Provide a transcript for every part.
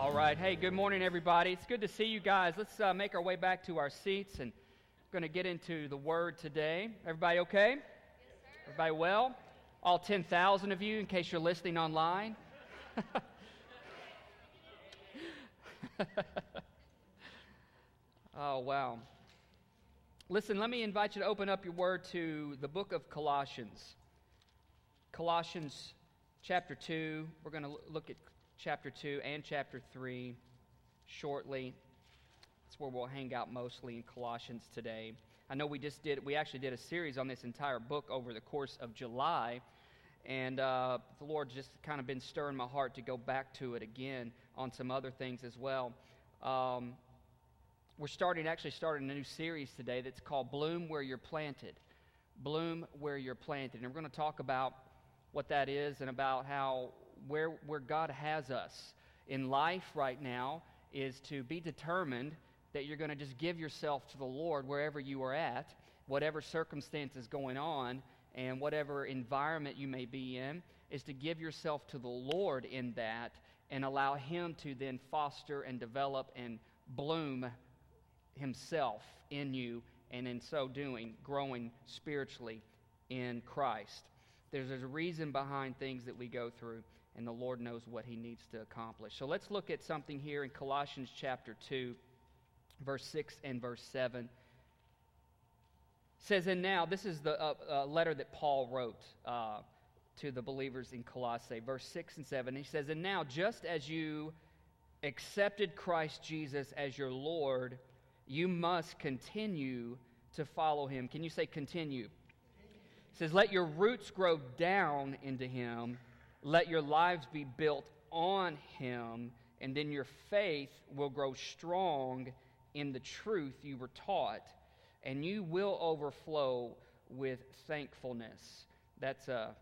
All right. Hey, good morning, everybody. It's good to see you guys. Let's uh, make our way back to our seats and going to get into the Word today. Everybody okay? Yes, Everybody well? All 10,000 of you, in case you're listening online. oh, wow. Listen, let me invite you to open up your Word to the book of Colossians. Colossians chapter 2. We're going to look at chapter 2 and chapter 3 shortly. That's where we'll hang out mostly in Colossians today. I know we just did, we actually did a series on this entire book over the course of July. And uh, the Lord's just kind of been stirring my heart to go back to it again on some other things as well. Um, we're starting, actually starting a new series today that's called Bloom Where You're Planted. Bloom Where You're Planted. And we're going to talk about what that is and about how where, where God has us in life right now is to be determined that you're going to just give yourself to the Lord wherever you are at, whatever circumstance is going on, and whatever environment you may be in, is to give yourself to the Lord in that and allow Him to then foster and develop and bloom Himself in you, and in so doing, growing spiritually in Christ. There's, there's a reason behind things that we go through and the Lord knows what he needs to accomplish. So let's look at something here in Colossians chapter 2, verse 6 and verse 7. It says, And now, this is the uh, uh, letter that Paul wrote uh, to the believers in Colossae, verse 6 and 7. He says, And now, just as you accepted Christ Jesus as your Lord, you must continue to follow him. Can you say continue? It says, Let your roots grow down into him let your lives be built on him, and then your faith will grow strong in the truth you were taught, and you will overflow with thankfulness. That's a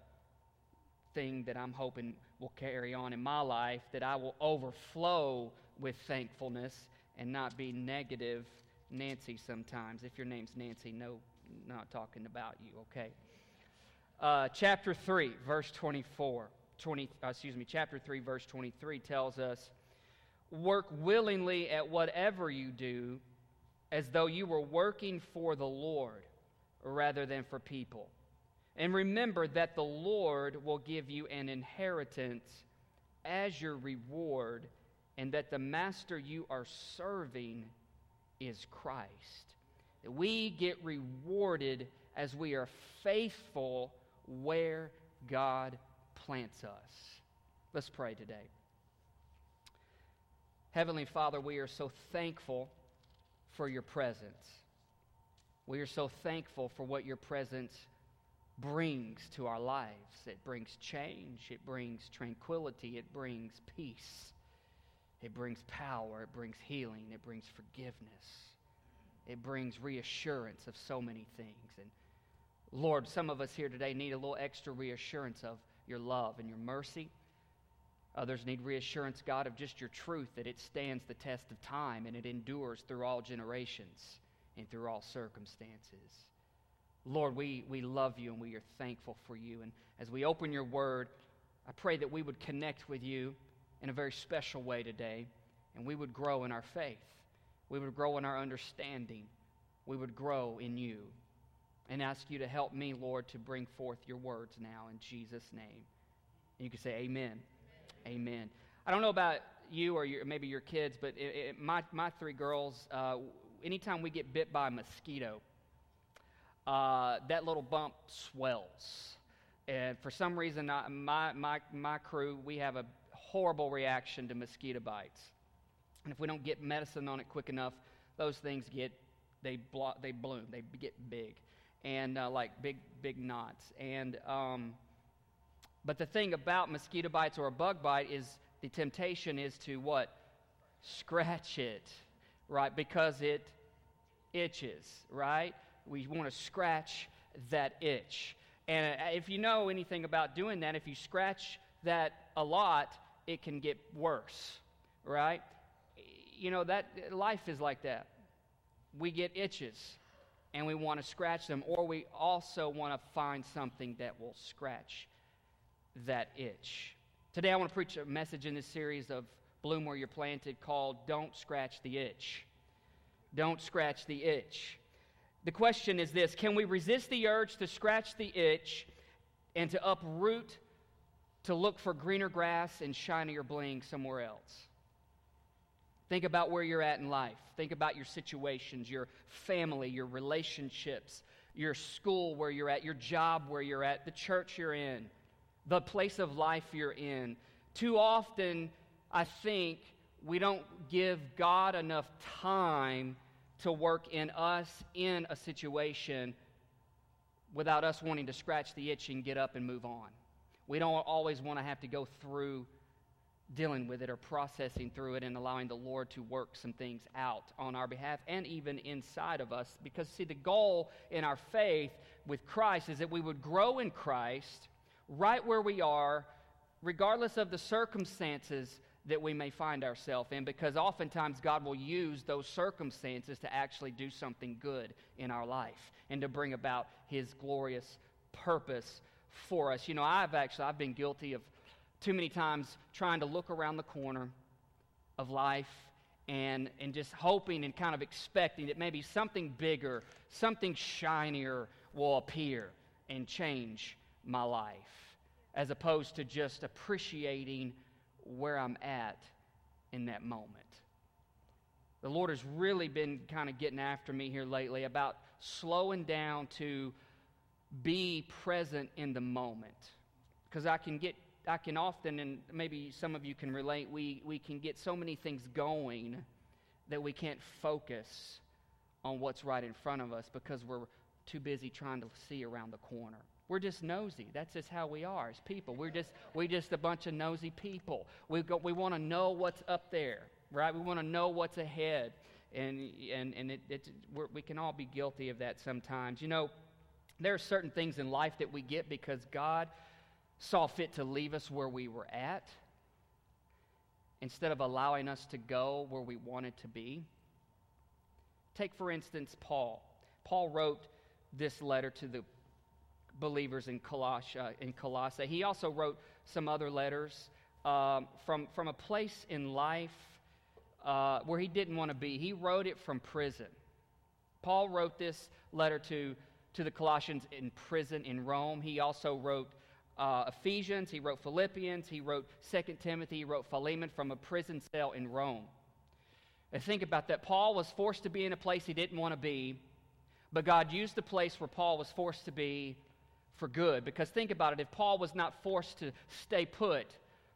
thing that I'm hoping will carry on in my life, that I will overflow with thankfulness and not be negative Nancy sometimes. If your name's Nancy, no, not talking about you, okay? Uh, chapter 3, verse 24. 20, uh, excuse me, chapter 3, verse 23 tells us, Work willingly at whatever you do, as though you were working for the Lord rather than for people. And remember that the Lord will give you an inheritance as your reward, and that the master you are serving is Christ. That we get rewarded as we are faithful where God plants us. Let's pray today. Heavenly Father, we are so thankful for your presence. We are so thankful for what your presence brings to our lives. It brings change, it brings tranquility, it brings peace, it brings power, it brings healing, it brings forgiveness, it brings reassurance of so many things. And Lord, some of us here today need a little extra reassurance of your love and your mercy. Others need reassurance, God, of just your truth, that it stands the test of time and it endures through all generations and through all circumstances. Lord, we, we love you and we are thankful for you. And as we open your word, I pray that we would connect with you in a very special way today and we would grow in our faith. We would grow in our understanding. We would grow in you and ask you to help me, Lord, to bring forth your words now in Jesus' name. And you can say, Amen. Amen. amen. I don't know about you or your, maybe your kids, but it, it, my, my three girls, uh, anytime we get bit by a mosquito, uh, that little bump swells. And for some reason, I, my, my, my crew, we have a horrible reaction to mosquito bites. And if we don't get medicine on it quick enough, those things get, they, blo- they bloom, they get big and uh, like big, big knots. And, um, but the thing about mosquito bites or a bug bite is the temptation is to what? Scratch it, right? Because it itches, right? We want to scratch that itch. And uh, if you know anything about doing that, if you scratch that a lot, it can get worse, right? You know, that life is like that. We get itches and we want to scratch them, or we also want to find something that will scratch that itch. Today, I want to preach a message in this series of bloom where you're planted called Don't Scratch the Itch. Don't scratch the itch. The question is this Can we resist the urge to scratch the itch and to uproot to look for greener grass and shinier bling somewhere else? Think about where you're at in life. Think about your situations, your family, your relationships, your school where you're at, your job where you're at, the church you're in, the place of life you're in. Too often, I think we don't give God enough time to work in us in a situation without us wanting to scratch the itch and get up and move on. We don't always want to have to go through dealing with it or processing through it and allowing the Lord to work some things out on our behalf and even inside of us. Because, see, the goal in our faith with Christ is that we would grow in Christ right where we are, regardless of the circumstances that we may find ourselves in, because oftentimes God will use those circumstances to actually do something good in our life and to bring about His glorious purpose for us. You know, I've actually I've been guilty of too many times trying to look around the corner of life and, and just hoping and kind of expecting that maybe something bigger, something shinier will appear and change my life, as opposed to just appreciating where I'm at in that moment. The Lord has really been kind of getting after me here lately about slowing down to be present in the moment. Because I can get I can often, and maybe some of you can relate, we, we can get so many things going that we can't focus on what's right in front of us because we're too busy trying to see around the corner. We're just nosy. That's just how we are as people. We're just we're just a bunch of nosy people. We we want to know what's up there, right? We want to know what's ahead, and and and it, it we can all be guilty of that sometimes. You know, there are certain things in life that we get because God saw fit to leave us where we were at instead of allowing us to go where we wanted to be. Take, for instance, Paul. Paul wrote this letter to the believers in Colossae. In Colossae. He also wrote some other letters um, from, from a place in life uh, where he didn't want to be. He wrote it from prison. Paul wrote this letter to, to the Colossians in prison in Rome. He also wrote uh, Ephesians, he wrote Philippians, he wrote Second Timothy, he wrote Philemon from a prison cell in Rome. And think about that. Paul was forced to be in a place he didn't want to be, but God used the place where Paul was forced to be for good. Because think about it if Paul was not forced to stay put,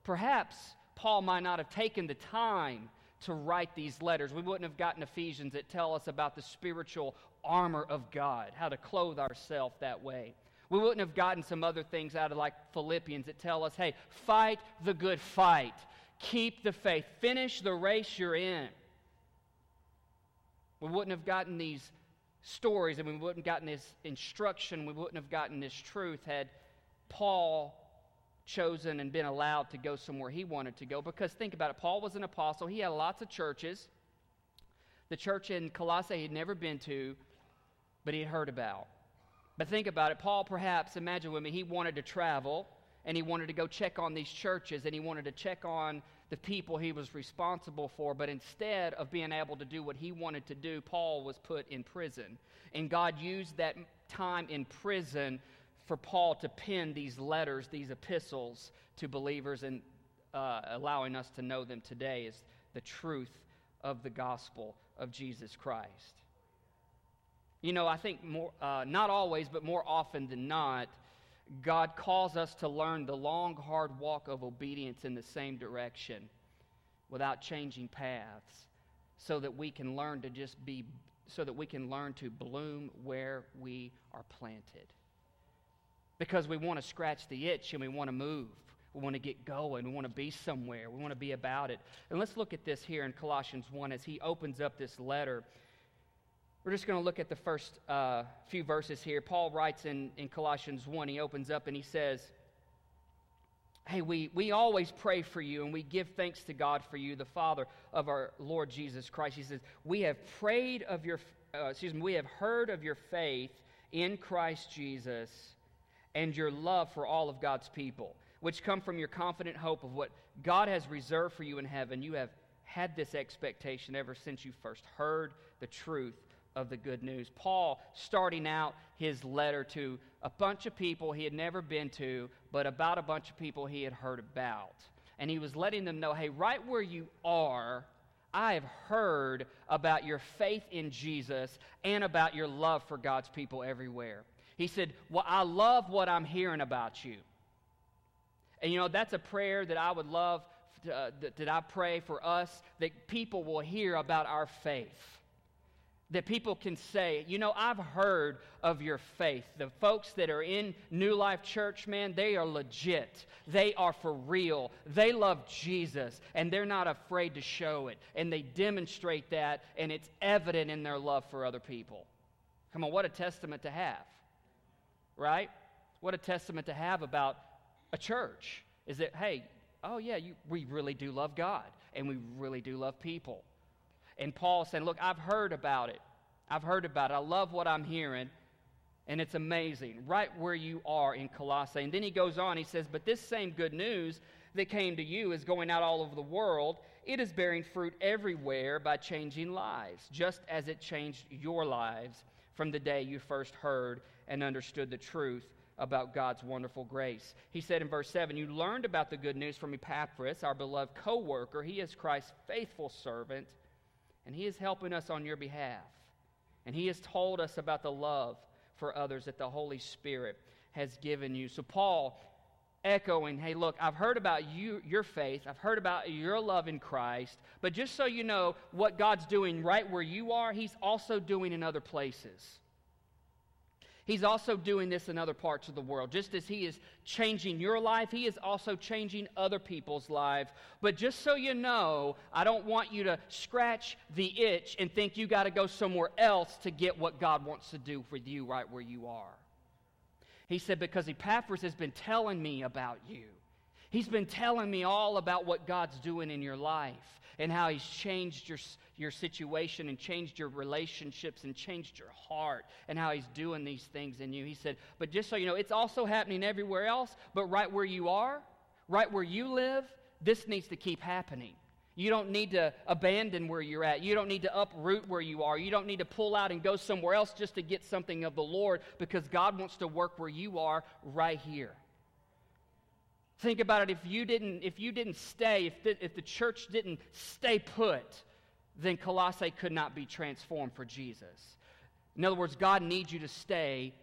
perhaps Paul might not have taken the time to write these letters. We wouldn't have gotten Ephesians that tell us about the spiritual armor of God, how to clothe ourselves that way. We wouldn't have gotten some other things out of like Philippians that tell us, hey, fight the good fight, keep the faith, finish the race you're in. We wouldn't have gotten these stories and we wouldn't have gotten this instruction, we wouldn't have gotten this truth had Paul chosen and been allowed to go somewhere he wanted to go. Because think about it, Paul was an apostle, he had lots of churches. The church in Colossae he'd never been to, but he'd heard about. But think about it. Paul, perhaps, imagine with me, he wanted to travel and he wanted to go check on these churches and he wanted to check on the people he was responsible for. But instead of being able to do what he wanted to do, Paul was put in prison. And God used that time in prison for Paul to pen these letters, these epistles to believers, and uh, allowing us to know them today is the truth of the gospel of Jesus Christ. You know, I think more, uh, not always, but more often than not, God calls us to learn the long, hard walk of obedience in the same direction without changing paths so that we can learn to just be, so that we can learn to bloom where we are planted. Because we want to scratch the itch and we want to move. We want to get going. We want to be somewhere. We want to be about it. And let's look at this here in Colossians 1 as he opens up this letter. We're just going to look at the first uh, few verses here. Paul writes in, in Colossians 1, he opens up and he says, Hey, we, we always pray for you and we give thanks to God for you, the Father of our Lord Jesus Christ. He says, We have prayed of your, uh, excuse me, we have heard of your faith in Christ Jesus and your love for all of God's people, which come from your confident hope of what God has reserved for you in heaven. You have had this expectation ever since you first heard the truth of the good news. Paul, starting out his letter to a bunch of people he had never been to, but about a bunch of people he had heard about. And he was letting them know hey, right where you are, I have heard about your faith in Jesus and about your love for God's people everywhere. He said, Well, I love what I'm hearing about you. And you know, that's a prayer that I would love, to, uh, that, that I pray for us, that people will hear about our faith that people can say, you know, I've heard of your faith. The folks that are in New Life Church, man, they are legit. They are for real. They love Jesus, and they're not afraid to show it. And they demonstrate that, and it's evident in their love for other people. Come on, what a testament to have, right? What a testament to have about a church is that, hey, oh, yeah, you, we really do love God, and we really do love people. And Paul saying, Look, I've heard about it. I've heard about it. I love what I'm hearing. And it's amazing, right where you are in Colossae. And then he goes on, he says, But this same good news that came to you is going out all over the world. It is bearing fruit everywhere by changing lives, just as it changed your lives from the day you first heard and understood the truth about God's wonderful grace. He said in verse 7 You learned about the good news from Epaphras, our beloved co worker. He is Christ's faithful servant and He is helping us on your behalf. And He has told us about the love for others that the Holy Spirit has given you. So, Paul, echoing, hey, look, I've heard about you, your faith, I've heard about your love in Christ, but just so you know what God's doing right where you are, He's also doing in other places. He's also doing this in other parts of the world. Just as He is changing your life, He is also changing other people's lives. But just so you know, I don't want you to scratch the itch and think you got to go somewhere else to get what God wants to do for you right where you are. He said, Because Epaphras has been telling me about you. He's been telling me all about what God's doing in your life and how He's changed your, your situation and changed your relationships and changed your heart and how He's doing these things in you. He said, But just so you know, it's also happening everywhere else, but right where you are, right where you live, this needs to keep happening. You don't need to abandon where you're at. You don't need to uproot where you are. You don't need to pull out and go somewhere else just to get something of the Lord because God wants to work where you are right here. Think about it if you didn't, if you didn't stay, if the, if the church didn't stay put, then Colossae could not be transformed for Jesus. In other words, God needs you to stay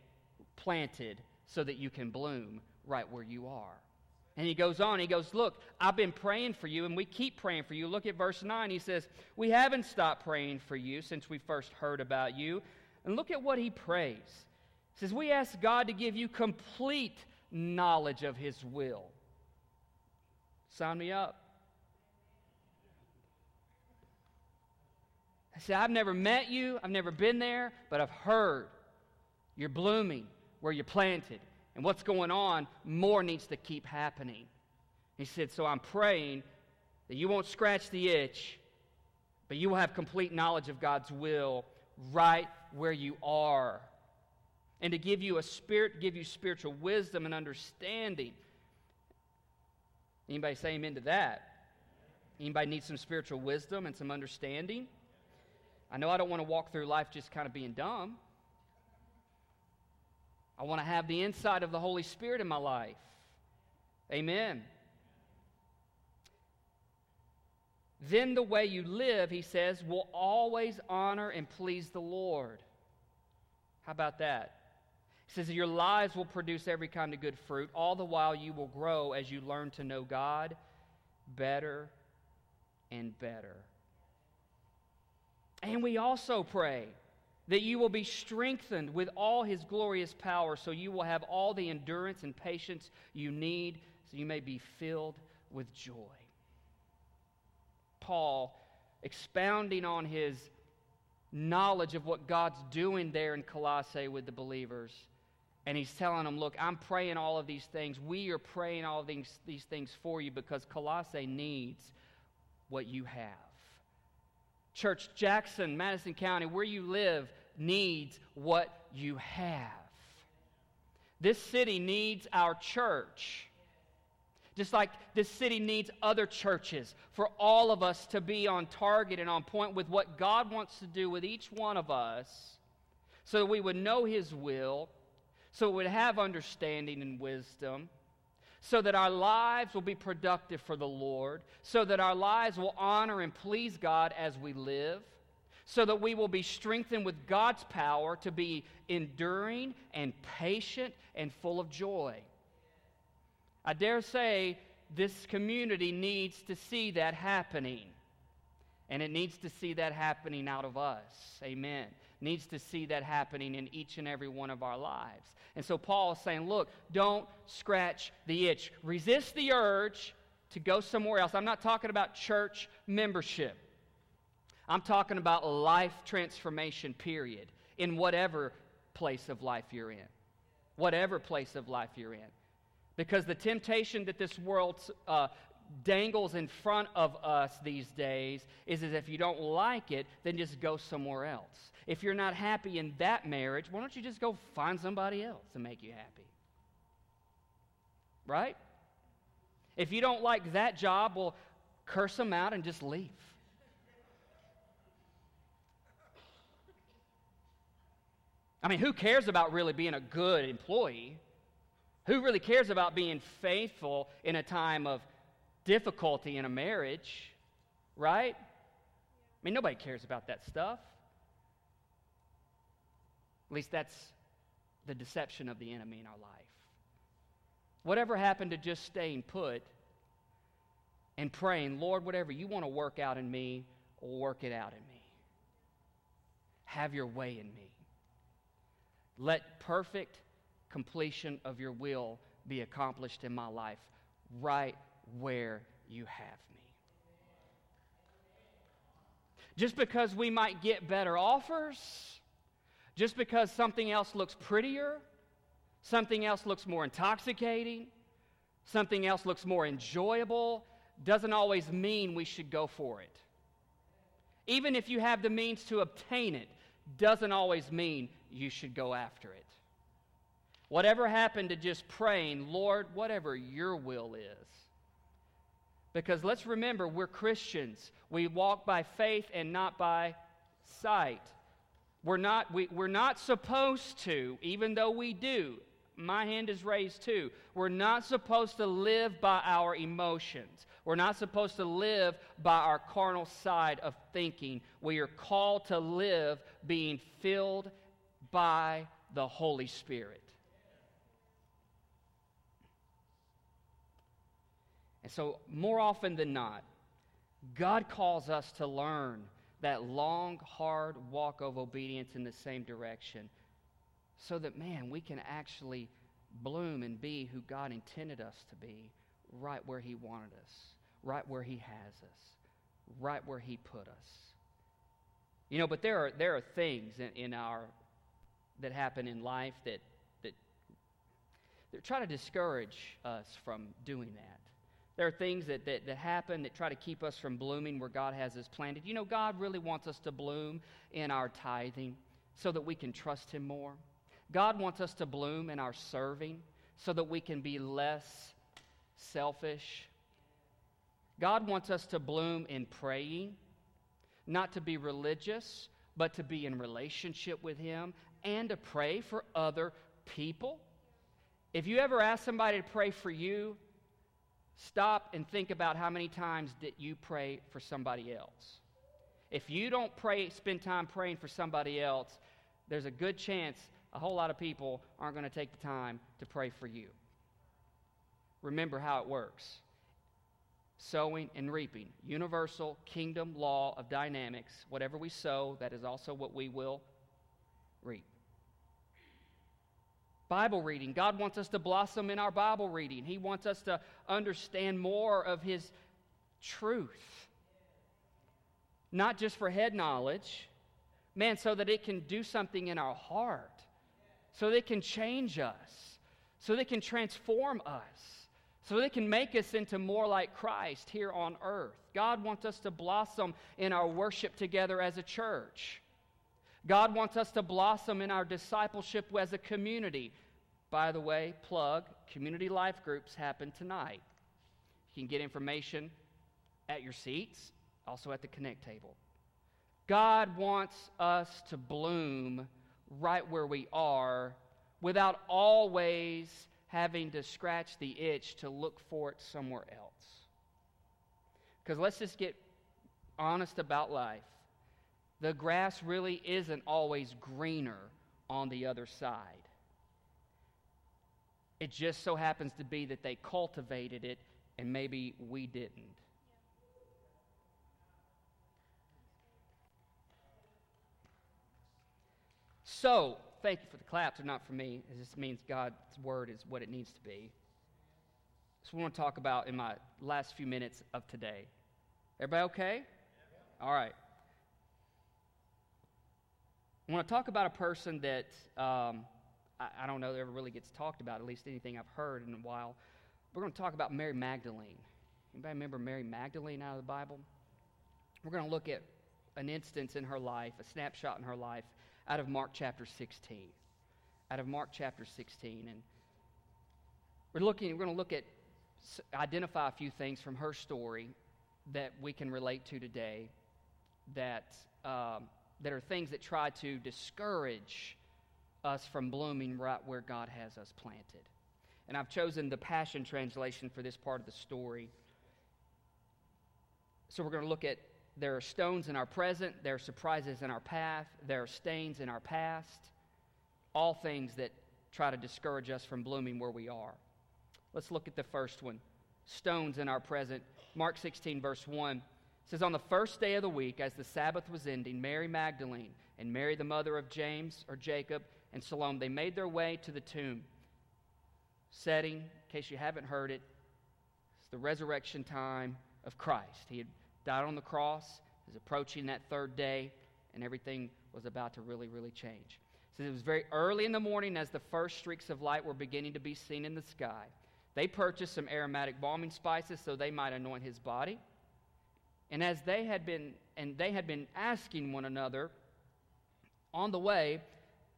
planted so that you can bloom right where you are. And he goes on, he goes, Look, I've been praying for you, and we keep praying for you. Look at verse 9. He says, We haven't stopped praying for you since we first heard about you. And look at what he prays. He says, We ask God to give you complete knowledge of his will Sign me up. I said, I've never met you, I've never been there, but I've heard you're blooming where you're planted. And what's going on, more needs to keep happening. He said, So I'm praying that you won't scratch the itch, but you will have complete knowledge of God's will right where you are. And to give you a spirit, give you spiritual wisdom and understanding Anybody say amen to that? Anybody need some spiritual wisdom and some understanding? I know I don't want to walk through life just kind of being dumb. I want to have the insight of the Holy Spirit in my life. Amen. Then the way you live, he says, will always honor and please the Lord. How about that? Says, Your lives will produce every kind of good fruit. All the while, you will grow as you learn to know God better and better. And we also pray that you will be strengthened with all his glorious power, so you will have all the endurance and patience you need, so you may be filled with joy. Paul, expounding on his knowledge of what God's doing there in Colossae with the believers, and he's telling them, Look, I'm praying all of these things. We are praying all these, these things for you because Colossae needs what you have. Church Jackson, Madison County, where you live, needs what you have. This city needs our church. Just like this city needs other churches, for all of us to be on target and on point with what God wants to do with each one of us, so that we would know His will, so we would have understanding and wisdom, so that our lives will be productive for the Lord, so that our lives will honor and please God as we live so that we will be strengthened with God's power to be enduring and patient and full of joy. I dare say this community needs to see that happening. And it needs to see that happening out of us. Amen. Needs to see that happening in each and every one of our lives. And so Paul is saying, look, don't scratch the itch. Resist the urge to go somewhere else. I'm not talking about church membership. I'm talking about life transformation, period, in whatever place of life you're in. Whatever place of life you're in. Because the temptation that this world uh, dangles in front of us these days is, is if you don't like it, then just go somewhere else. If you're not happy in that marriage, why don't you just go find somebody else to make you happy? Right? If you don't like that job, well, curse them out and just leave. I mean, who cares about really being a good employee? Who really cares about being faithful in a time of difficulty in a marriage? Right? I mean, nobody cares about that stuff. At least that's the deception of the enemy in our life. Whatever happened to just staying put and praying, Lord, whatever you want to work out in me, work it out in me. Have your way in me. Let perfect completion of your will be accomplished in my life right where you have me. Just because we might get better offers, just because something else looks prettier, something else looks more intoxicating, something else looks more enjoyable, doesn't always mean we should go for it. Even if you have the means to obtain it, doesn't always mean you should go after it. Whatever happened to just praying, Lord, whatever your will is. Because let's remember, we're Christians. We walk by faith and not by sight. We're not, we, we're not supposed to, even though we do. My hand is raised too. We're not supposed to live by our emotions. We're not supposed to live by our carnal side of thinking. We are called to live being filled by the Holy Spirit. And so, more often than not, God calls us to learn that long, hard walk of obedience in the same direction so that, man, we can actually bloom and be who God intended us to be right where He wanted us, right where He has us, right where He put us. You know, but there are, there are things in, in our that happen in life that, that, that try to discourage us from doing that. There are things that, that, that happen that try to keep us from blooming where God has us planted. You know, God really wants us to bloom in our tithing so that we can trust Him more. God wants us to bloom in our serving so that we can be less selfish. God wants us to bloom in praying, not to be religious, but to be in relationship with Him and to pray for other people. If you ever ask somebody to pray for you, stop and think about how many times did you pray for somebody else. If you don't pray, spend time praying for somebody else, there's a good chance a whole lot of people aren't going to take the time to pray for you. Remember how it works sowing and reaping. Universal kingdom law of dynamics. Whatever we sow, that is also what we will reap. Bible reading. God wants us to blossom in our Bible reading. He wants us to understand more of His truth. Not just for head knowledge, man, so that it can do something in our heart, so that it can change us, so that it can transform us, so that it can make us into more like Christ here on earth. God wants us to blossom in our worship together as a church. God wants us to blossom in our discipleship as a community. By the way, plug, community life groups happen tonight. You can get information at your seats, also at the Connect table. God wants us to bloom right where we are without always having to scratch the itch to look for it somewhere else. Because let's just get honest about life. The grass really isn't always greener on the other side. It just so happens to be that they cultivated it and maybe we didn't. So, thank you for the claps, they're not for me. It just means God's word is what it needs to be. So, we want to talk about in my last few minutes of today. Everybody okay? All right. I want to talk about a person that um, I, I, don't know that ever really gets talked about, at least anything I've heard in a while. We're going to talk about Mary Magdalene. Anybody remember Mary Magdalene out of the Bible? We're going to look at an instance in her life, a snapshot in her life, out of Mark chapter 16. Out of Mark chapter 16. And we're looking, we're going to look at, identify a few things from her story that we can relate to today that, um, that are things that try to discourage us from blooming right where God has us planted. And I've chosen the Passion Translation for this part of the story. So we're going to look at there are stones in our present, there are surprises in our path, there are stains in our past, all things that try to discourage us from blooming where we are. Let's look at the first one stones in our present. Mark 16, verse 1 says, On the first day of the week, as the Sabbath was ending, Mary Magdalene and Mary, the mother of James or Jacob, and Salome, they made their way to the tomb. Setting, in case you haven't heard it, it's the resurrection time of Christ. He had died on the cross, is approaching that third day, and everything was about to really, really change. So it was very early in the morning as the first streaks of light were beginning to be seen in the sky. They purchased some aromatic balming spices so they might anoint his body. And as they had been and they had been asking one another on the way,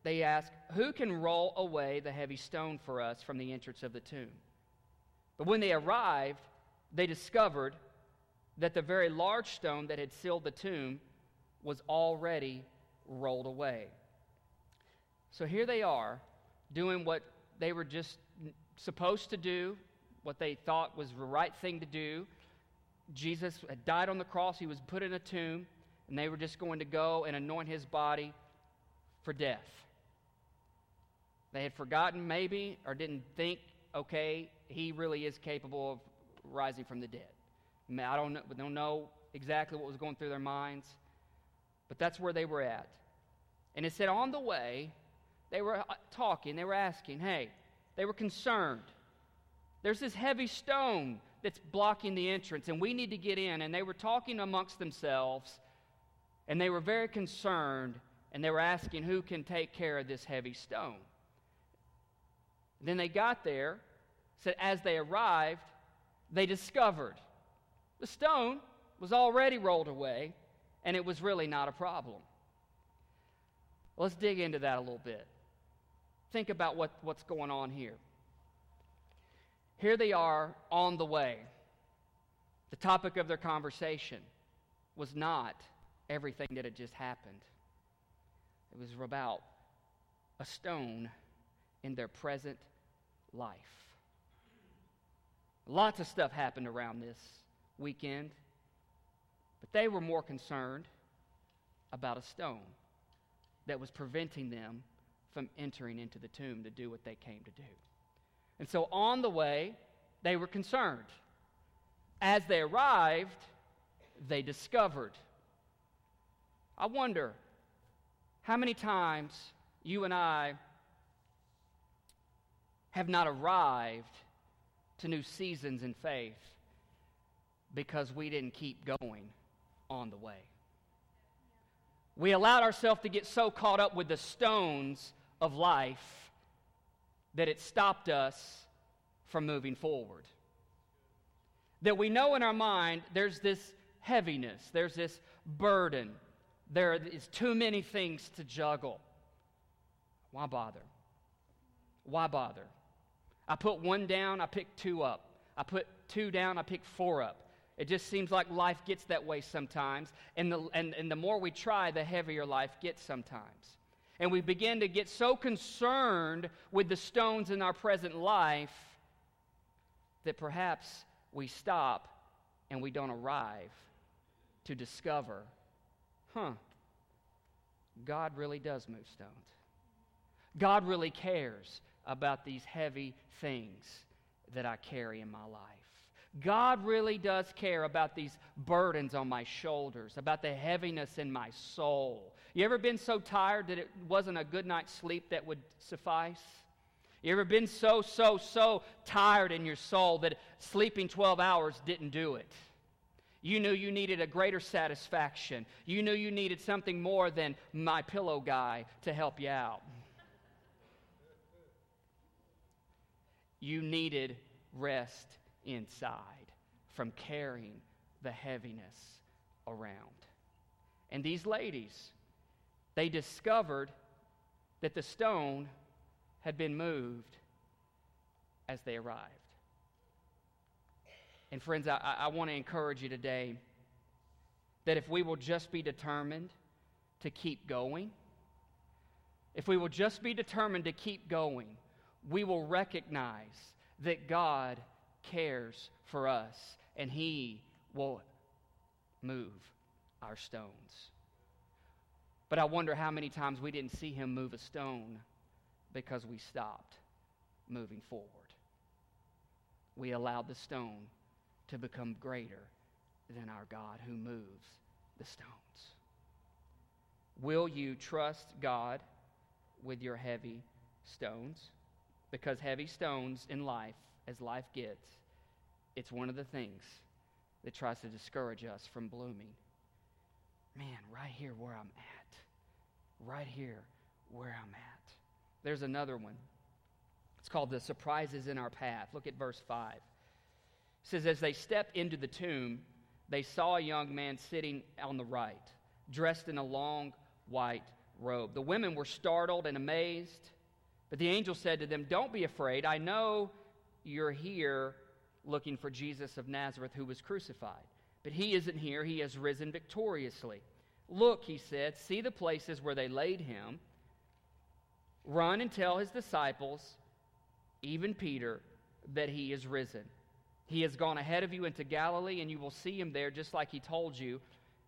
they asked, Who can roll away the heavy stone for us from the entrance of the tomb? But when they arrived, they discovered that the very large stone that had sealed the tomb was already rolled away. So here they are doing what they were just supposed to do, what they thought was the right thing to do. Jesus had died on the cross, he was put in a tomb, and they were just going to go and anoint his body for death. They had forgotten, maybe, or didn't think, okay, he really is capable of rising from the dead. I don't know, don't know exactly what was going through their minds, but that's where they were at. And it said on the way, they were uh, talking, they were asking, hey, they were concerned. There's this heavy stone that's blocking the entrance, and we need to get in. And they were talking amongst themselves, and they were very concerned, and they were asking who can take care of this heavy stone. Then they got there, said as they arrived, they discovered the stone was already rolled away, and it was really not a problem. Let's dig into that a little bit. Think about what, what's going on here. Here they are on the way. The topic of their conversation was not everything that had just happened, it was about a stone in their present life. Lots of stuff happened around this weekend, but they were more concerned about a stone that was preventing them from entering into the tomb to do what they came to do. And so on the way, they were concerned. As they arrived, they discovered. I wonder how many times you and I have not arrived to new seasons in faith because we didn't keep going on the way. We allowed ourselves to get so caught up with the stones of life that it stopped us from moving forward. That we know in our mind there's this heaviness, there's this burden, there is too many things to juggle. Why bother? Why bother? I put one down, I pick two up. I put two down, I pick four up. It just seems like life gets that way sometimes. And the, and, and the more we try, the heavier life gets sometimes. And we begin to get so concerned with the stones in our present life that perhaps we stop and we don't arrive to discover, huh, God really does move stones. God really cares about these heavy things that I carry in my life. God really does care about these burdens on my shoulders, about the heaviness in my soul. You ever been so tired that it wasn't a good night's sleep that would suffice? You ever been so, so, so tired in your soul that sleeping 12 hours didn't do it? You knew you needed a greater satisfaction. You knew you needed something more than my pillow guy to help you out. You needed rest inside from carrying the heaviness around. And these ladies, they discovered that the stone had been moved as they arrived. And friends, I, I want to encourage you today that if we will just be determined to keep going, if we will just be determined to keep going, we will recognize that God cares for us and He will move our stones. But I wonder how many times we didn't see Him move a stone because we stopped moving forward. We allowed the stone to become greater than our God who moves the stones. Will you trust God with your heavy stones? Because heavy stones in life, as life gets, it's one of the things that tries to discourage us from blooming. Man, right here where I'm at. Right here where I'm at. There's another one. It's called the surprises in our path. Look at verse 5. It says, As they stepped into the tomb, they saw a young man sitting on the right, dressed in a long white robe. The women were startled and amazed, but the angel said to them, Don't be afraid. I know you're here looking for Jesus of Nazareth who was crucified. But he isn't here, he has risen victoriously. Look, he said, see the places where they laid him. Run and tell his disciples, even Peter, that he is risen. He has gone ahead of you into Galilee, and you will see him there just like he told you.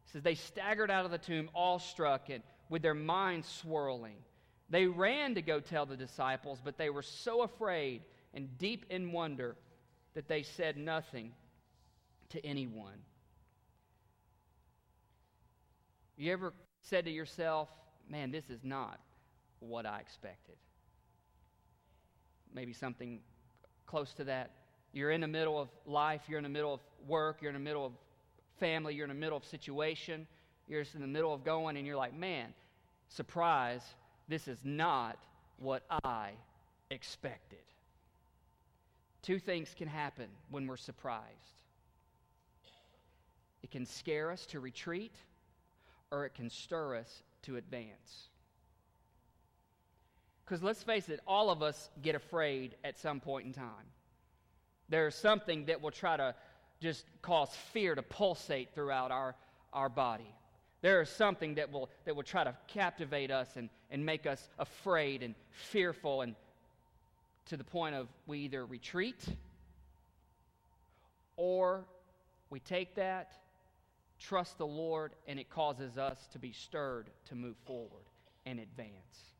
Says, They staggered out of the tomb, awestruck and with their minds swirling. They ran to go tell the disciples, but they were so afraid and deep in wonder that they said nothing to anyone. You ever said to yourself, man, this is not what I expected? Maybe something close to that. You're in the middle of life, you're in the middle of work, you're in the middle of family, you're in the middle of situation, you're just in the middle of going, and you're like, man, surprise, this is not what I expected. Two things can happen when we're surprised it can scare us to retreat, or it can stir us to advance. Because let's face it, all of us get afraid at some point in time. There's something that will try to just cause fear to pulsate throughout our, our body. There is something that will, that will try to captivate us and, and make us afraid and fearful and to the point of we either retreat or we take that, trust the Lord, and it causes us to be stirred to move forward and advance.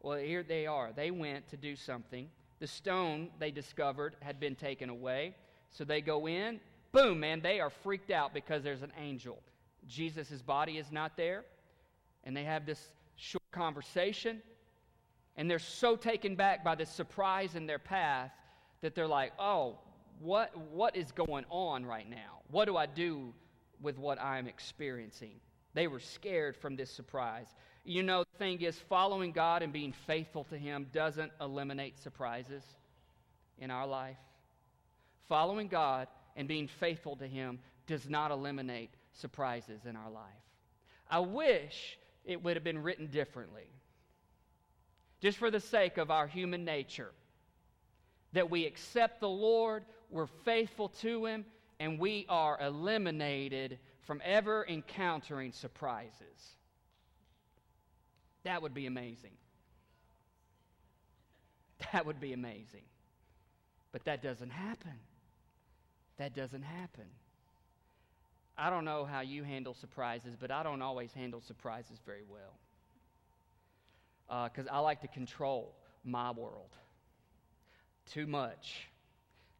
Well, here they are. They went to do something. The stone they discovered had been taken away. So they go in. Boom, man, they are freaked out because there's an angel. Jesus' body is not there. And they have this short conversation. And they're so taken back by this surprise in their path that they're like, oh, what, what is going on right now? What do I do with what I'm experiencing? They were scared from this surprise. You know, the thing is, following God and being faithful to Him doesn't eliminate surprises in our life. Following God and being faithful to Him does not eliminate surprises in our life. I wish it would have been written differently just for the sake of our human nature. That we accept the Lord, we're faithful to Him, and we are eliminated from ever encountering surprises. That would be amazing. That would be amazing. But that doesn't happen. That doesn't happen. I don't know how you handle surprises, but I don't always handle surprises very well. Because uh, I like to control my world too much.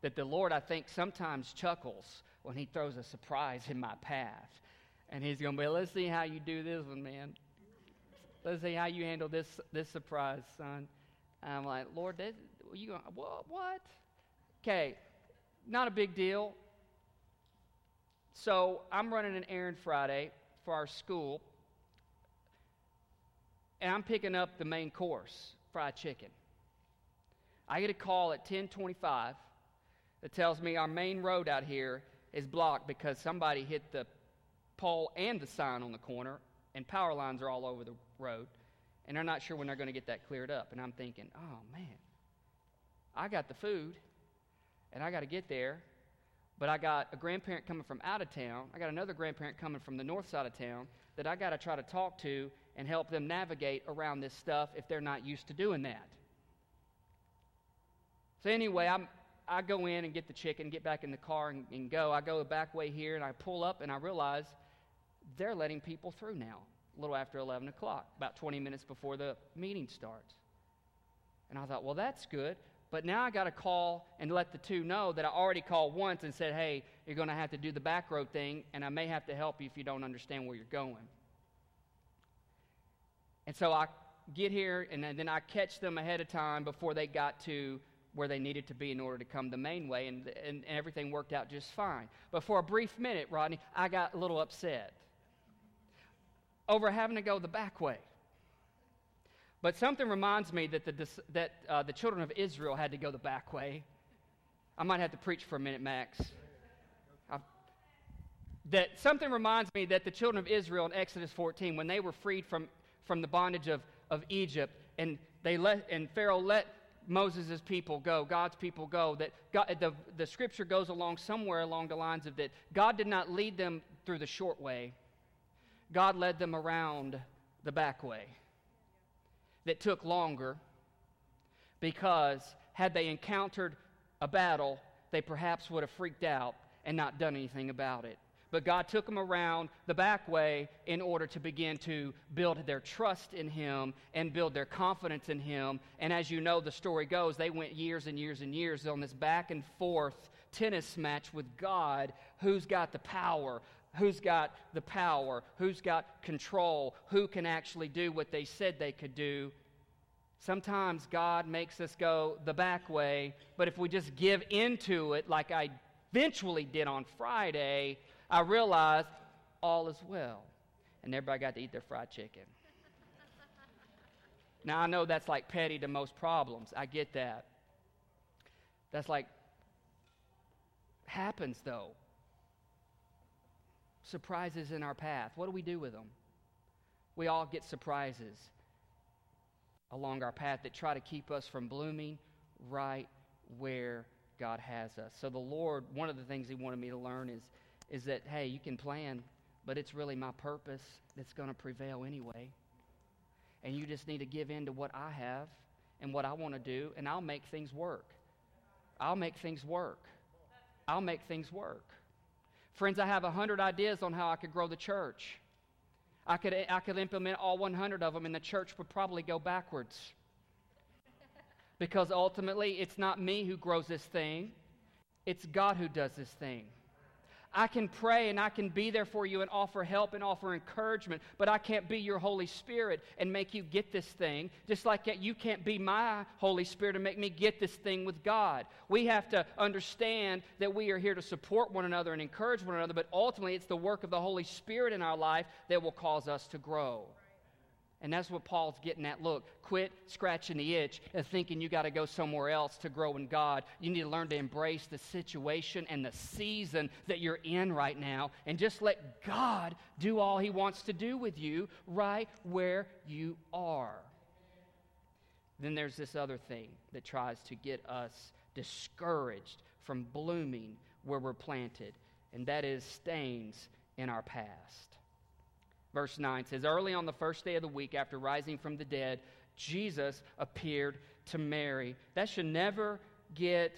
That the Lord, I think, sometimes chuckles when He throws a surprise in my path. And He's going to be, let's see how you do this one, man. Let's see how you handle this, this surprise, son. And I'm like, Lord, this, you going, what? What? Okay, not a big deal. So I'm running an errand Friday for our school, and I'm picking up the main course, fried chicken. I get a call at 1025 that tells me our main road out here is blocked because somebody hit the pole and the sign on the corner, and power lines are all over the road, and they're not sure when they're going to get that cleared up. And I'm thinking, oh man, I got the food, and I got to get there, but I got a grandparent coming from out of town. I got another grandparent coming from the north side of town that I got to try to talk to and help them navigate around this stuff if they're not used to doing that. So, anyway, I'm, I go in and get the chicken, get back in the car and, and go. I go the back way here and I pull up and I realize they're letting people through now, a little after 11 o'clock, about 20 minutes before the meeting starts. And I thought, well, that's good. But now I got to call and let the two know that I already called once and said, hey, you're going to have to do the back road thing, and I may have to help you if you don't understand where you're going. And so I get here, and then I catch them ahead of time before they got to where they needed to be in order to come the main way, and, and, and everything worked out just fine. But for a brief minute, Rodney, I got a little upset over having to go the back way. But something reminds me that the, that, uh, the children of Israel had to go the back way. I might have to preach for a minute, Max. I, that something reminds me that the children of Israel in Exodus 14, when they were freed from, from the bondage of, of Egypt, and they let and Pharaoh let Moses' people go, God's people go, that God, the, the scripture goes along somewhere along the lines of that God did not lead them through the short way, God led them around the back way that took longer because had they encountered a battle, they perhaps would have freaked out and not done anything about it. But God took them around the back way in order to begin to build their trust in Him and build their confidence in Him. And as you know, the story goes, they went years and years and years on this back and forth tennis match with God who's got the power, who's got the power, who's got control, who can actually do what they said they could do. Sometimes God makes us go the back way, but if we just give into it like I eventually did on Friday, I realized all is well. And everybody got to eat their fried chicken. now, I know that's like petty to most problems. I get that. That's like, happens though surprises in our path. What do we do with them? We all get surprises along our path that try to keep us from blooming right where God has us. So the Lord, one of the things He wanted me to learn is, is that, hey, you can plan, but it's really my purpose that's going to prevail anyway. And you just need to give in to what I have and what I want to do, and I'll make things work. I'll make things work. I'll make things work. Friends, I have a hundred ideas on how I could grow the church. I could, I could implement all 100 of them, and the church would probably go backwards. because ultimately, it's not me who grows this thing, it's God who does this thing. I can pray and I can be there for you and offer help and offer encouragement, but I can't be your Holy Spirit and make you get this thing, just like you can't be my Holy Spirit and make me get this thing with God. We have to understand that we are here to support one another and encourage one another, but ultimately it's the work of the Holy Spirit in our life that will cause us to grow. And that's what Paul's getting at. Look, quit scratching the itch and thinking you got to go somewhere else to grow in God. You need to learn to embrace the situation and the season that you're in right now and just let God do all he wants to do with you right where you are. Then there's this other thing that tries to get us discouraged from blooming where we're planted, and that is stains in our past. Verse 9 says, Early on the first day of the week after rising from the dead, Jesus appeared to Mary. That should never get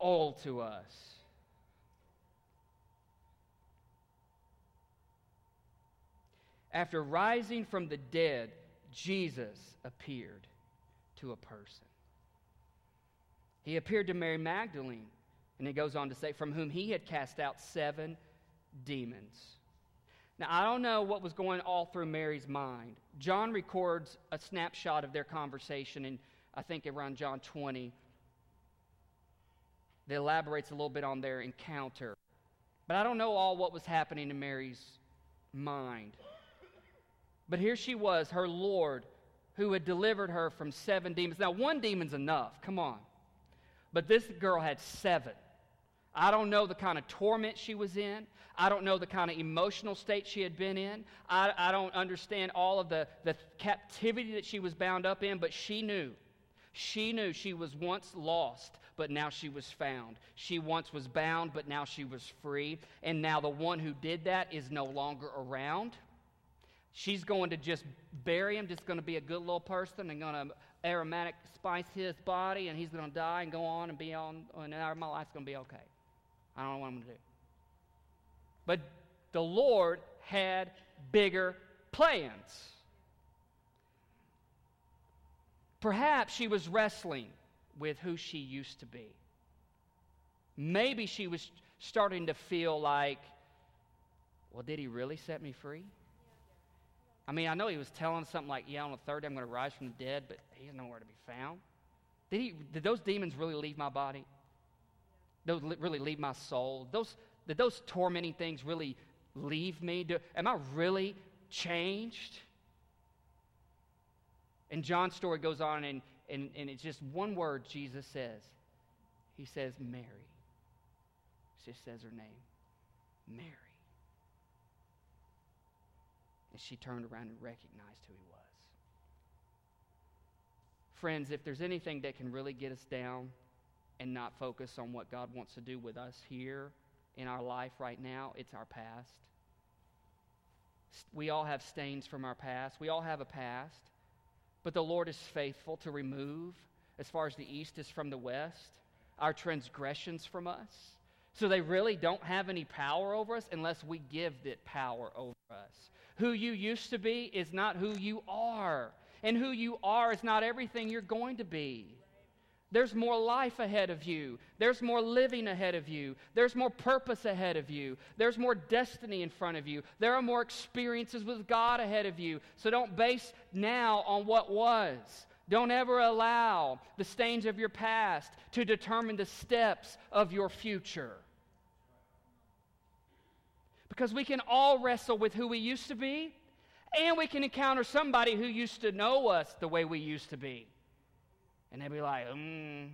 old to us. After rising from the dead, Jesus appeared to a person. He appeared to Mary Magdalene, and he goes on to say, from whom he had cast out seven demons. Now, I don't know what was going all through Mary's mind. John records a snapshot of their conversation in, I think, around John 20 that elaborates a little bit on their encounter. But I don't know all what was happening in Mary's mind. But here she was, her Lord, who had delivered her from seven demons. Now, one demon's enough, come on. But this girl had seven. I don't know the kind of torment she was in. I don't know the kind of emotional state she had been in. I, I don't understand all of the, the captivity that she was bound up in, but she knew. She knew she was once lost, but now she was found. She once was bound, but now she was free. And now the one who did that is no longer around. She's going to just bury him, just going to be a good little person and going to aromatic spice his body, and he's going to die and go on and be on, and my life's going to be okay. I don't know what I'm going to do. But the Lord had bigger plans. Perhaps she was wrestling with who she used to be. Maybe she was starting to feel like, well, did he really set me free? I mean, I know he was telling something like, yeah, on the third day I'm going to rise from the dead, but he's nowhere to be found. Did, he, did those demons really leave my body? Those really leave my soul? Those, did those tormenting things really leave me? Do, am I really changed? And John's story goes on, and, and, and it's just one word Jesus says. He says, Mary. He just says her name, Mary. And she turned around and recognized who he was. Friends, if there's anything that can really get us down and not focus on what God wants to do with us here in our life right now, it's our past. We all have stains from our past. We all have a past. But the Lord is faithful to remove, as far as the east is from the west, our transgressions from us. So they really don't have any power over us unless we give that power over us. Who you used to be is not who you are. And who you are is not everything you're going to be. There's more life ahead of you. There's more living ahead of you. There's more purpose ahead of you. There's more destiny in front of you. There are more experiences with God ahead of you. So don't base now on what was. Don't ever allow the stains of your past to determine the steps of your future. Because we can all wrestle with who we used to be, and we can encounter somebody who used to know us the way we used to be. And they'd be like, mm,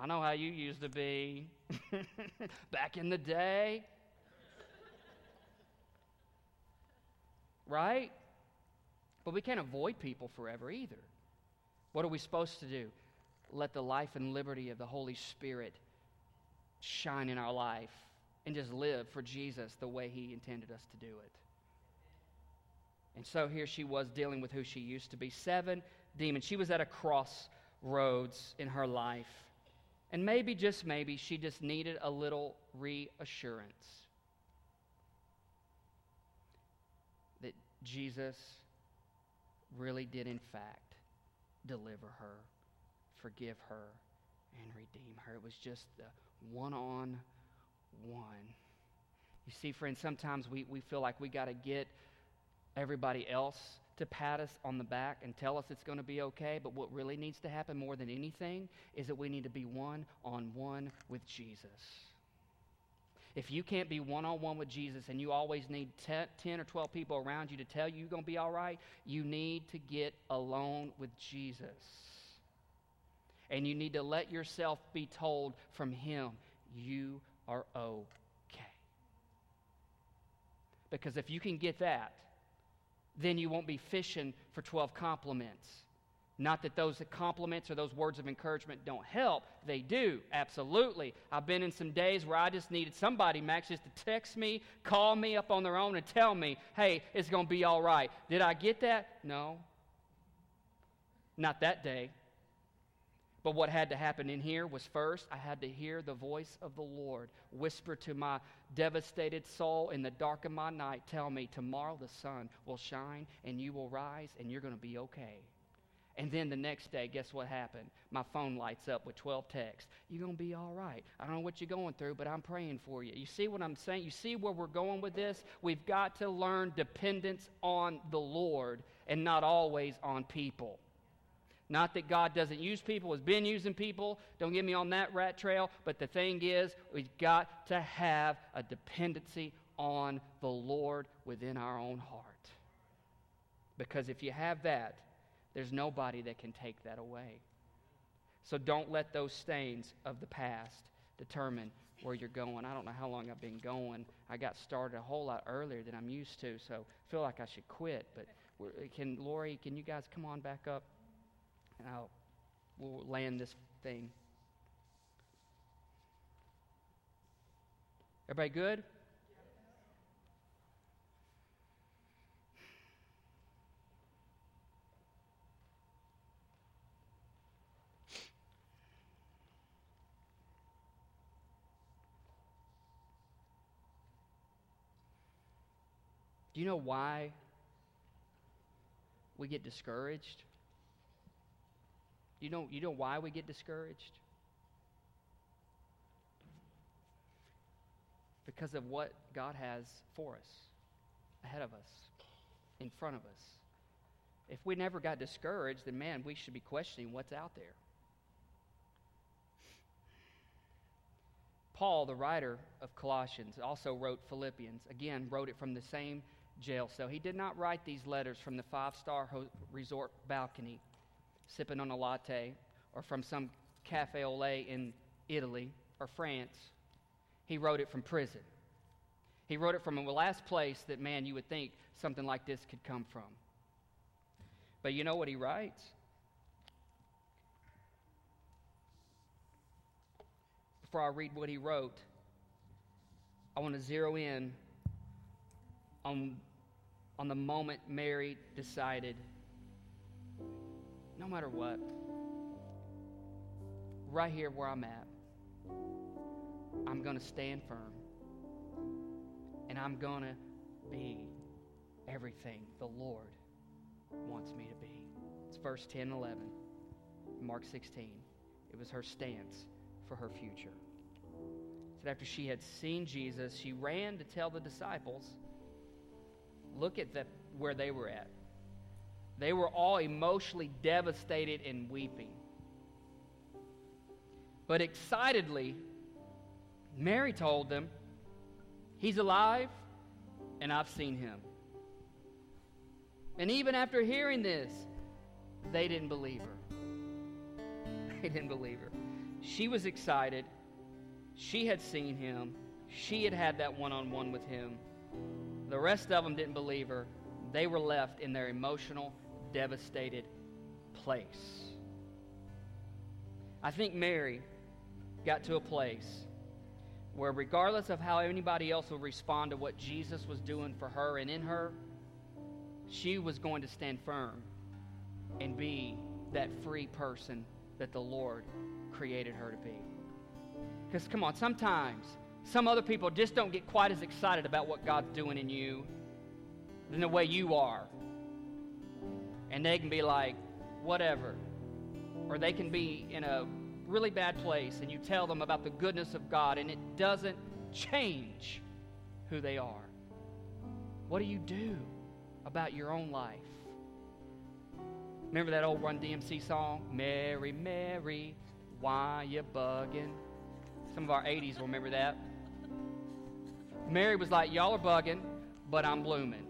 I know how you used to be back in the day. right? But we can't avoid people forever either. What are we supposed to do? Let the life and liberty of the Holy Spirit shine in our life and just live for Jesus the way He intended us to do it. And so here she was dealing with who she used to be seven demons. She was at a crossroads in her life. And maybe, just maybe, she just needed a little reassurance that Jesus really did, in fact, deliver her, forgive her, and redeem her. It was just the one on one. You see, friends, sometimes we, we feel like we got to get everybody else to pat us on the back and tell us it's going to be okay. But what really needs to happen more than anything is that we need to be one on one with Jesus. If you can't be one on one with Jesus and you always need 10 or 12 people around you to tell you you're going to be all right, you need to get alone with Jesus. And you need to let yourself be told from Him, you are okay. Because if you can get that, then you won't be fishing for 12 compliments. Not that those compliments or those words of encouragement don't help. They do, absolutely. I've been in some days where I just needed somebody, Max, just to text me, call me up on their own, and tell me, hey, it's going to be all right. Did I get that? No. Not that day. But what had to happen in here was first, I had to hear the voice of the Lord whisper to my devastated soul in the dark of my night, tell me, tomorrow the sun will shine and you will rise and you're going to be okay. And then the next day, guess what happened? My phone lights up with 12 texts. You're going to be all right. I don't know what you're going through, but I'm praying for you. You see what I'm saying? You see where we're going with this? We've got to learn dependence on the Lord and not always on people. Not that God doesn't use people, has been using people. Don't get me on that rat trail. But the thing is, we've got to have a dependency on the Lord within our own heart. Because if you have that, there's nobody that can take that away. So don't let those stains of the past determine where you're going. I don't know how long I've been going. I got started a whole lot earlier than I'm used to, so I feel like I should quit. But can Lori, can you guys come on back up? And I'll we'll land this thing. Everybody good? Do you know why we get discouraged? You know, you know why we get discouraged? Because of what God has for us, ahead of us, in front of us. If we never got discouraged, then man, we should be questioning what's out there. Paul, the writer of Colossians, also wrote Philippians. Again, wrote it from the same jail cell. He did not write these letters from the five star resort balcony, sipping on a latte, or from some cafe au lait in Italy or France. He wrote it from prison. He wrote it from the last place that, man, you would think something like this could come from. But you know what he writes? Before I read what he wrote, I want to zero in on on the moment Mary decided, no matter what, right here where I'm at, I'm going to stand firm. And I'm going to be everything the Lord wants me to be. It's verse 10 and 11, Mark 16. It was her stance for her future. So after she had seen Jesus, she ran to tell the disciples look at the, where they were at. They were all emotionally devastated and weeping. But excitedly, Mary told them, He's alive, and I've seen him. And even after hearing this, they didn't believe her. They didn't believe her. She was excited. She had seen him. She had had that one on one with him. The rest of them didn't believe her. They were left in their emotional, devastated place. I think Mary got to a place where, regardless of how anybody else would respond to what Jesus was doing for her and in her, she was going to stand firm and be that free person that the Lord created her to be. Because, come on, sometimes some other people just don't get quite as excited about what God's doing in you than the way you are. And they can be like, whatever. Or they can be in a really bad place and you tell them about the goodness of God and it doesn't change who they are. What do you do about your own life? Remember that old Run DMC song? Mary, Mary, why you bugging? Some of our 80s will remember that. Mary was like, Y'all are bugging, but I'm blooming.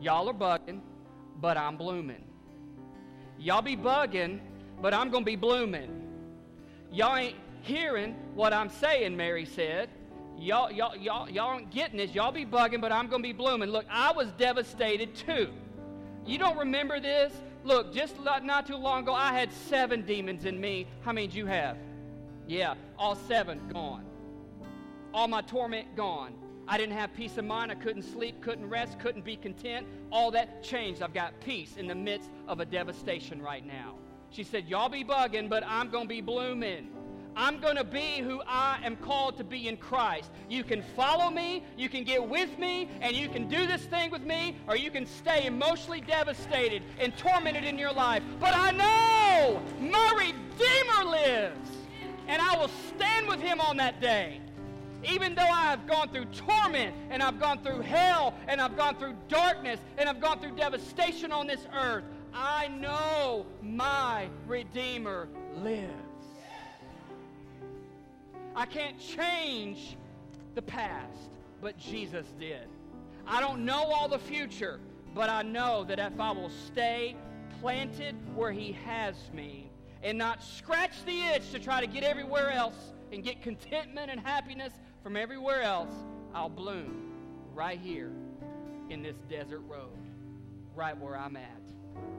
Y'all are bugging, but I'm blooming. Y'all be bugging, but I'm going to be blooming. Y'all ain't hearing what I'm saying, Mary said. Y'all, y'all, y'all, y'all aren't getting this. Y'all be bugging, but I'm going to be blooming. Look, I was devastated too. You don't remember this? Look, just not too long ago, I had seven demons in me. How many do you have? Yeah, all seven gone. All my torment gone. I didn't have peace of mind. I couldn't sleep, couldn't rest, couldn't be content. All that changed. I've got peace in the midst of a devastation right now. She said, Y'all be bugging, but I'm going to be blooming. I'm going to be who I am called to be in Christ. You can follow me, you can get with me, and you can do this thing with me, or you can stay emotionally devastated and tormented in your life. But I know my Redeemer lives, and I will stand with him on that day. Even though I have gone through torment and I've gone through hell and I've gone through darkness and I've gone through devastation on this earth, I know my Redeemer lives. I can't change the past, but Jesus did. I don't know all the future, but I know that if I will stay planted where He has me and not scratch the itch to try to get everywhere else and get contentment and happiness from everywhere else, I'll bloom right here in this desert road, right where I'm at.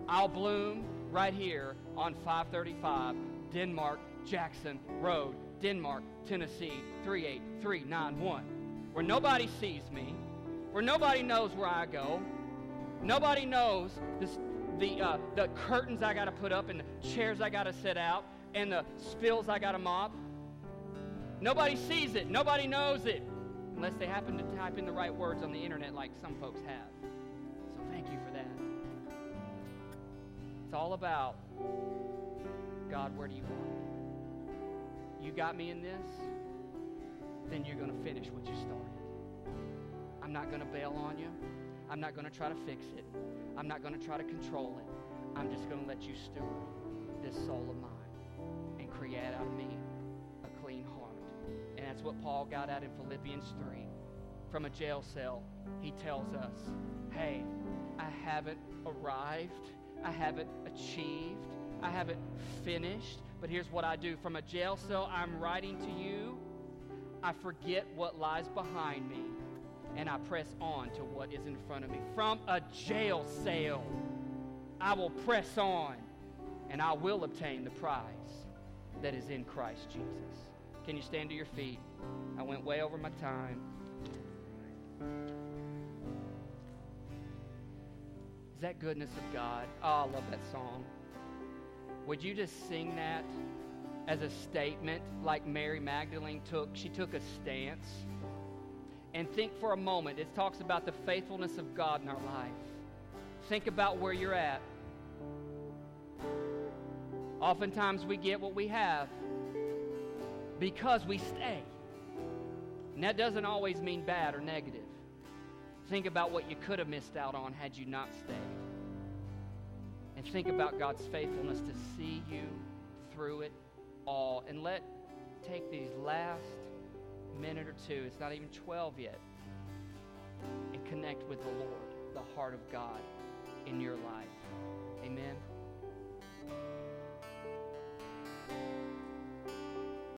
I'll bloom right here on 535 Denmark Jackson Road Denmark, Tennessee 38391, where nobody sees me, where nobody knows where I go, nobody knows this, the, uh, the curtains I got to put up and the chairs I got to set out and the spills I got to mop. Nobody sees it, nobody knows it, unless they happen to type in the right words on the internet like some folks have. So thank you for that. It's all about God, where do you want me? you got me in this, then you're going to finish what you started. I'm not going to bail on you. I'm not going to try to fix it. I'm not going to try to control it. I'm just going to let you steward this soul of mine and create out of that's what Paul got at in Philippians 3. From a jail cell, he tells us, hey, I haven't arrived. I haven't achieved. I haven't finished. But here's what I do from a jail cell, I'm writing to you. I forget what lies behind me and I press on to what is in front of me. From a jail cell, I will press on and I will obtain the prize that is in Christ Jesus. Can you stand to your feet? I went way over my time. Is that goodness of God? Oh, I love that song. Would you just sing that as a statement like Mary Magdalene took? She took a stance. And think for a moment. It talks about the faithfulness of God in our life. Think about where you're at. Oftentimes we get what we have because we stay. And that doesn't always mean bad or negative. Think about what you could have missed out on had you not stayed. And think about God's faithfulness to see you through it all. And let take these last minute or two, it's not even 12 yet, and connect with the Lord, the heart of God in your life. Amen.